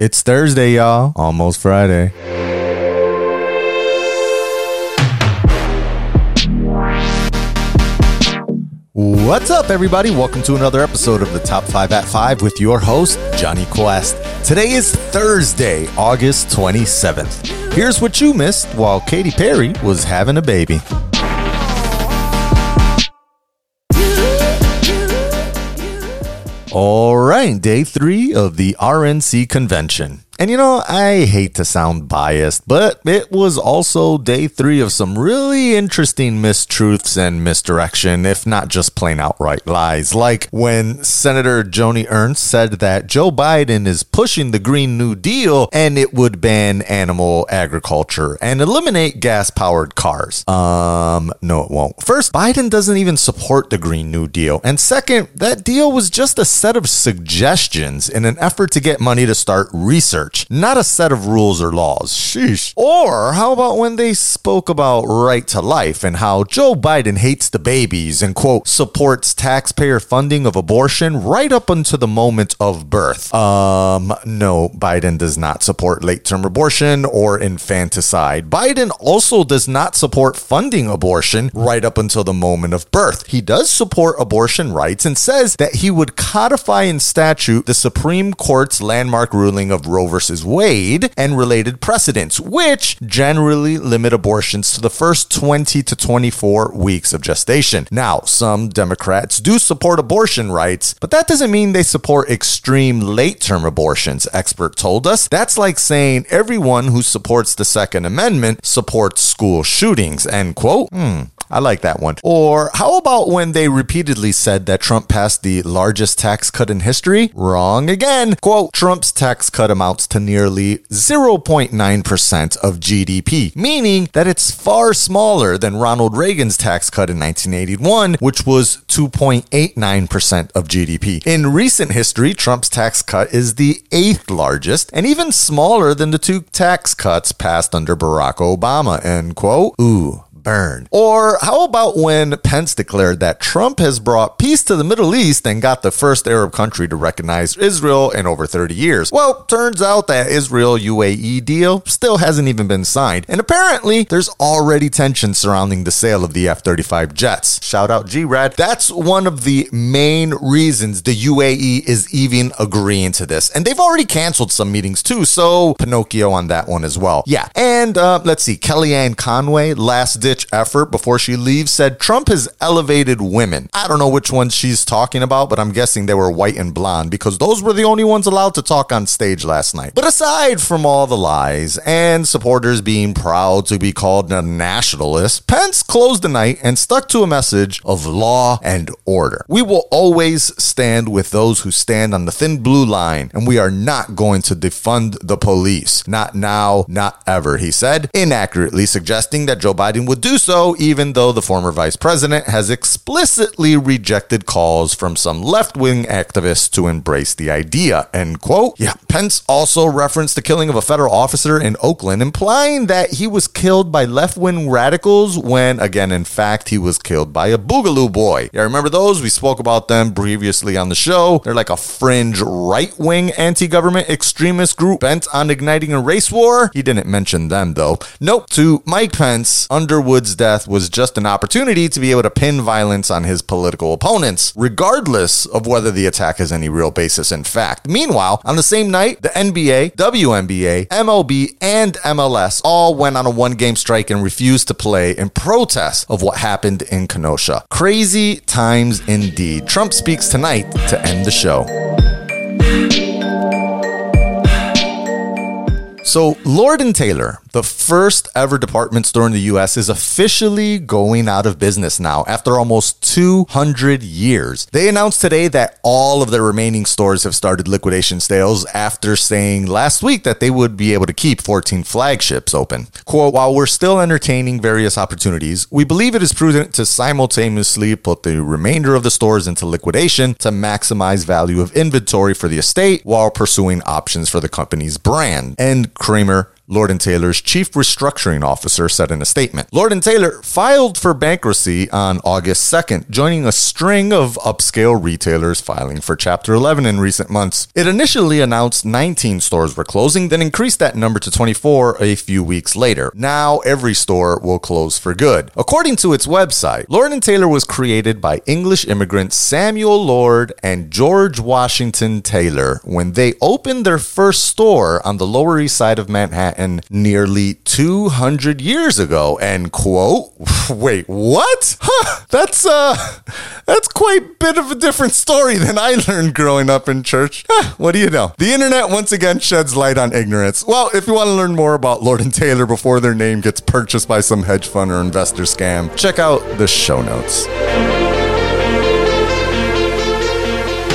It's Thursday, y'all. Almost Friday. What's up, everybody? Welcome to another episode of the Top 5 at 5 with your host, Johnny Quest. Today is Thursday, August 27th. Here's what you missed while Katy Perry was having a baby. All right, day three of the RNC convention. And you know, I hate to sound biased, but it was also day three of some really interesting mistruths and misdirection, if not just plain outright lies. Like when Senator Joni Ernst said that Joe Biden is pushing the Green New Deal and it would ban animal agriculture and eliminate gas powered cars. Um, no, it won't. First, Biden doesn't even support the Green New Deal. And second, that deal was just a set of suggestions in an effort to get money to start research not a set of rules or laws. Sheesh. Or how about when they spoke about right to life and how Joe Biden hates the babies and, quote, supports taxpayer funding of abortion right up until the moment of birth? Um, no, Biden does not support late term abortion or infanticide. Biden also does not support funding abortion right up until the moment of birth. He does support abortion rights and says that he would codify in statute the Supreme Court's landmark ruling of Roe v versus Wade and related precedents, which generally limit abortions to the first 20 to 24 weeks of gestation. Now, some Democrats do support abortion rights, but that doesn't mean they support extreme late term abortions, expert told us. That's like saying everyone who supports the Second Amendment supports school shootings, end quote. Hmm. I like that one. Or how about when they repeatedly said that Trump passed the largest tax cut in history? Wrong again. Quote, Trump's tax cut amounts to nearly 0.9% of GDP, meaning that it's far smaller than Ronald Reagan's tax cut in 1981, which was 2.89% of GDP. In recent history, Trump's tax cut is the eighth largest and even smaller than the two tax cuts passed under Barack Obama, end quote. Ooh, burn. Or how about when Pence declared that Trump has brought peace to the Middle East and got the first Arab country to recognize Israel in over 30 years? Well, turns out that Israel UAE deal still hasn't even been signed. And apparently, there's already tension surrounding the sale of the F 35 jets. Shout out G Rad. That's one of the main reasons the UAE is even agreeing to this. And they've already canceled some meetings too, so Pinocchio on that one as well. Yeah. And uh, let's see, Kellyanne Conway, last ditch effort before she leaves, said Trump has elevated women. I don't know which ones she's talking about, but I'm guessing they were white and blonde because those were the only ones allowed to talk on stage last night. But aside from all the lies and supporters being proud to be called a nationalist, Pence closed the night and stuck to a message of law and order. We will always stand with those who stand on the thin blue line, and we are not going to defund the police. Not now, not ever, he said, inaccurately suggesting that Joe Biden would do so, even though the former vice president has explicitly rejected calls from some left wing activists to embrace the idea. End quote. Yeah, Pence also referenced the killing of a federal officer in Oakland, implying that he was killed by left wing radicals when, again, in fact, he was killed by a Boogaloo boy. Yeah, remember those? We spoke about them previously on the show. They're like a fringe right wing anti government extremist group bent on igniting a race war. He didn't mention them, though. Nope. To Mike Pence, Underwood's death was just an opportunity to be able to pin violence on his political opponents, regardless of whether the attack has any real basis in fact. Meanwhile, on the same night, the NBA, WNBA, MLB, and MLS all went on a one game strike and refused to play in protest of what happened in Kenosha. Crazy times indeed. Trump speaks tonight to end the show. So, Lord and Taylor, the first ever department store in the US, is officially going out of business now after almost 200 years. They announced today that all of their remaining stores have started liquidation sales after saying last week that they would be able to keep 14 flagships open. Quote, while we're still entertaining various opportunities, we believe it is prudent to simultaneously put the remainder of the stores into liquidation to maximize value of inventory for the estate while pursuing options for the company's brand. And Kramer Lord & Taylor's chief restructuring officer said in a statement. Lord & Taylor filed for bankruptcy on August 2nd, joining a string of upscale retailers filing for Chapter 11 in recent months. It initially announced 19 stores were closing, then increased that number to 24 a few weeks later. Now every store will close for good. According to its website, Lord & Taylor was created by English immigrants Samuel Lord and George Washington Taylor when they opened their first store on the Lower East Side of Manhattan nearly 200 years ago. End quote. Wait, what? Huh, that's uh that's quite a bit of a different story than I learned growing up in church. Huh, what do you know? The internet once again sheds light on ignorance. Well, if you want to learn more about Lord and Taylor before their name gets purchased by some hedge fund or investor scam, check out the show notes.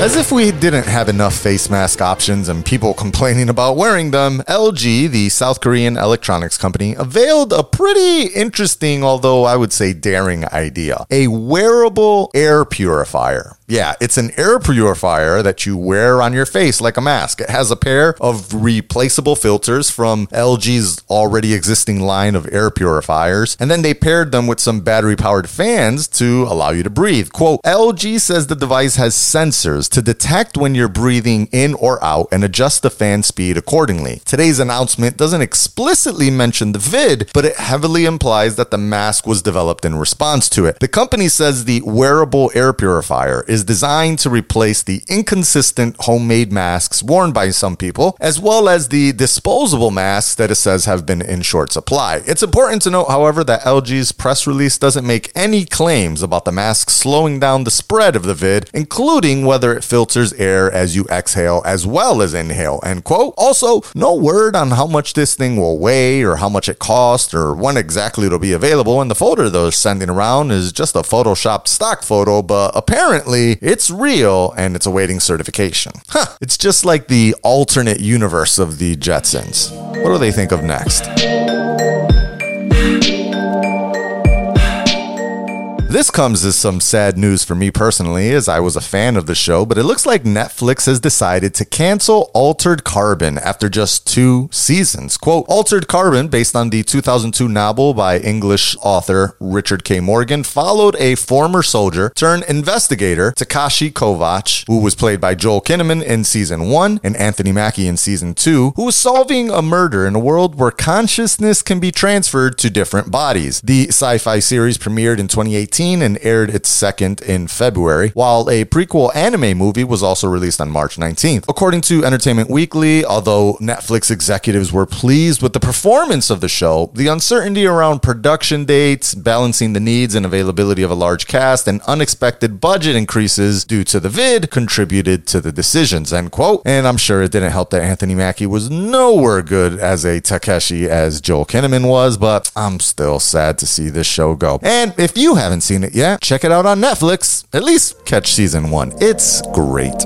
As if we didn't have enough face mask options and people complaining about wearing them, LG, the South Korean electronics company, availed a pretty interesting, although I would say daring idea a wearable air purifier. Yeah, it's an air purifier that you wear on your face like a mask. It has a pair of replaceable filters from LG's already existing line of air purifiers, and then they paired them with some battery powered fans to allow you to breathe. Quote LG says the device has sensors to detect when you're breathing in or out and adjust the fan speed accordingly. Today's announcement doesn't explicitly mention the vid, but it heavily implies that the mask was developed in response to it. The company says the wearable air purifier is is designed to replace the inconsistent homemade masks worn by some people, as well as the disposable masks that it says have been in short supply. It's important to note, however, that LG's press release doesn't make any claims about the mask slowing down the spread of the vid, including whether it filters air as you exhale as well as inhale. End quote. Also, no word on how much this thing will weigh or how much it costs or when exactly it'll be available. And the photo they're sending around is just a photoshopped stock photo, but apparently it's real and it's awaiting certification. Huh. It's just like the alternate universe of the Jetsons. What do they think of next? This comes as some sad news for me personally, as I was a fan of the show, but it looks like Netflix has decided to cancel Altered Carbon after just two seasons. Quote Altered Carbon, based on the 2002 novel by English author Richard K. Morgan, followed a former soldier turned investigator, Takeshi Kovacs, who was played by Joel Kinnaman in season one and Anthony Mackie in season two, who was solving a murder in a world where consciousness can be transferred to different bodies. The sci fi series premiered in 2018 and aired its second in February, while a prequel anime movie was also released on March 19th. According to Entertainment Weekly, although Netflix executives were pleased with the performance of the show, the uncertainty around production dates, balancing the needs and availability of a large cast, and unexpected budget increases due to the vid contributed to the decisions, end quote. And I'm sure it didn't help that Anthony Mackie was nowhere good as a Takeshi as Joel Kinnaman was, but I'm still sad to see this show go. And if you haven't seen it yet, check it out on Netflix. At least catch season one. It's great.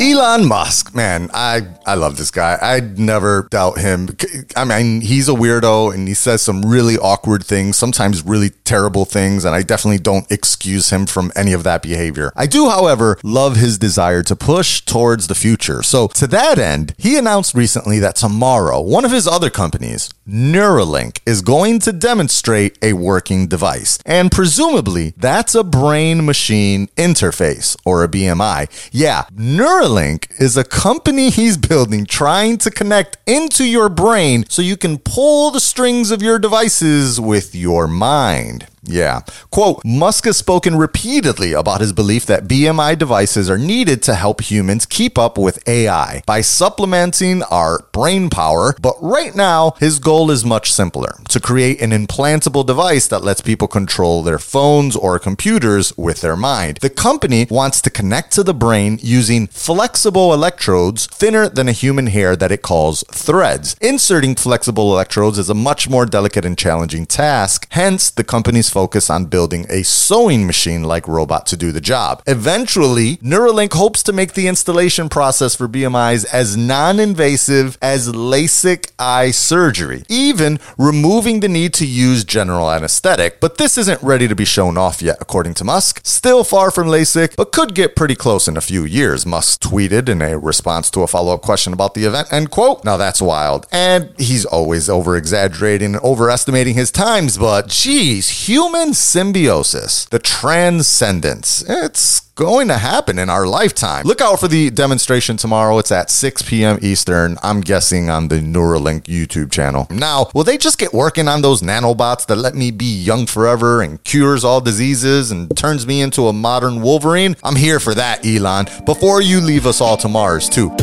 Elon Musk, man, I, I love this guy. I'd never doubt him. I mean, he's a weirdo and he says some really awkward things, sometimes really terrible things, and I definitely don't excuse him from any of that behavior. I do, however, love his desire to push towards the future. So, to that end, he announced recently that tomorrow, one of his other companies, Neuralink, is going to demonstrate a working device. And presumably, that's a brain machine interface or a BMI. Yeah, Neuralink is a company he's building trying to connect into your brain so you can pull the strings of your devices with your mind. Yeah. Quote Musk has spoken repeatedly about his belief that BMI devices are needed to help humans keep up with AI by supplementing our brain power. But right now, his goal is much simpler to create an implantable device that lets people control their phones or computers with their mind. The company wants to connect to the brain using flexible electrodes thinner than a human hair that it calls threads. Inserting flexible electrodes is a much more delicate and challenging task. Hence, the company's focus on building a sewing machine like robot to do the job. Eventually, Neuralink hopes to make the installation process for BMIs as non invasive as LASIK eye surgery, even removing the need to use general anesthetic. But this isn't ready to be shown off yet, according to Musk. Still far from LASIK, but could get pretty close in a few years, Musk tweeted in a response to a follow up question about the event. End quote. Now that's wild. And he's always over exaggerating and overestimating his times, but geez, human symbiosis, the transcendence, it's going to happen in our lifetime. Look out for the demonstration tomorrow. It's at 6 p.m. Eastern. I'm guessing on the Neuralink YouTube channel. Now, will they just get working on those nanobots that let me be young forever and cures all diseases and turns me into a modern Wolverine? I'm here for that, Elon, before you leave us all to Mars, too.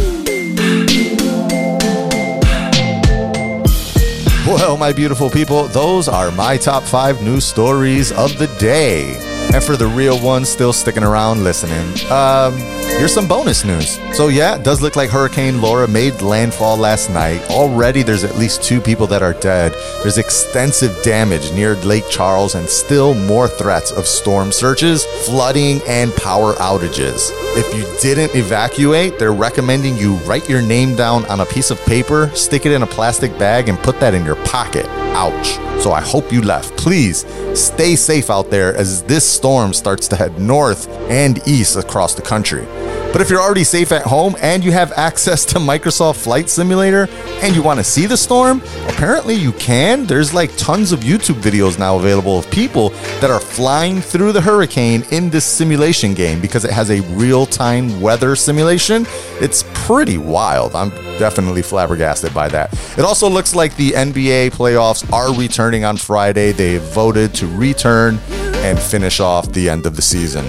Well, my beautiful people, those are my top five news stories of the day. And for the real ones still sticking around listening, um, here's some bonus news. So, yeah, it does look like Hurricane Laura made landfall last night. Already, there's at least two people that are dead. There's extensive damage near Lake Charles and still more threats of storm surges, flooding, and power outages. If you didn't evacuate, they're recommending you write your name down on a piece of paper, stick it in a plastic bag, and put that in your pocket. Ouch. So I hope you left. Please stay safe out there as this storm starts to head north and east across the country. But if you're already safe at home and you have access to Microsoft Flight Simulator and you want to see the storm, apparently you can. There's like tons of YouTube videos now available of people that are flying through the hurricane in this simulation game because it has a real time weather simulation. It's pretty wild. I'm definitely flabbergasted by that. It also looks like the NBA playoffs are returning on Friday. They voted to return and finish off the end of the season.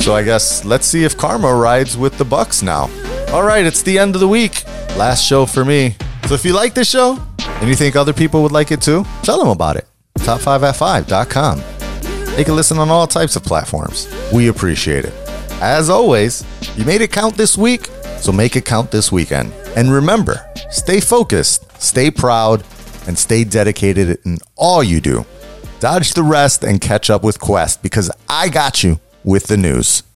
So I guess let's see if karma rides with the Bucks now. All right, it's the end of the week. Last show for me. So if you like this show and you think other people would like it too, tell them about it. Top5at5.com. They can listen on all types of platforms. We appreciate it. As always, you made it count this week, so make it count this weekend. And remember, stay focused, stay proud, and stay dedicated in all you do. Dodge the rest and catch up with Quest because I got you with the news.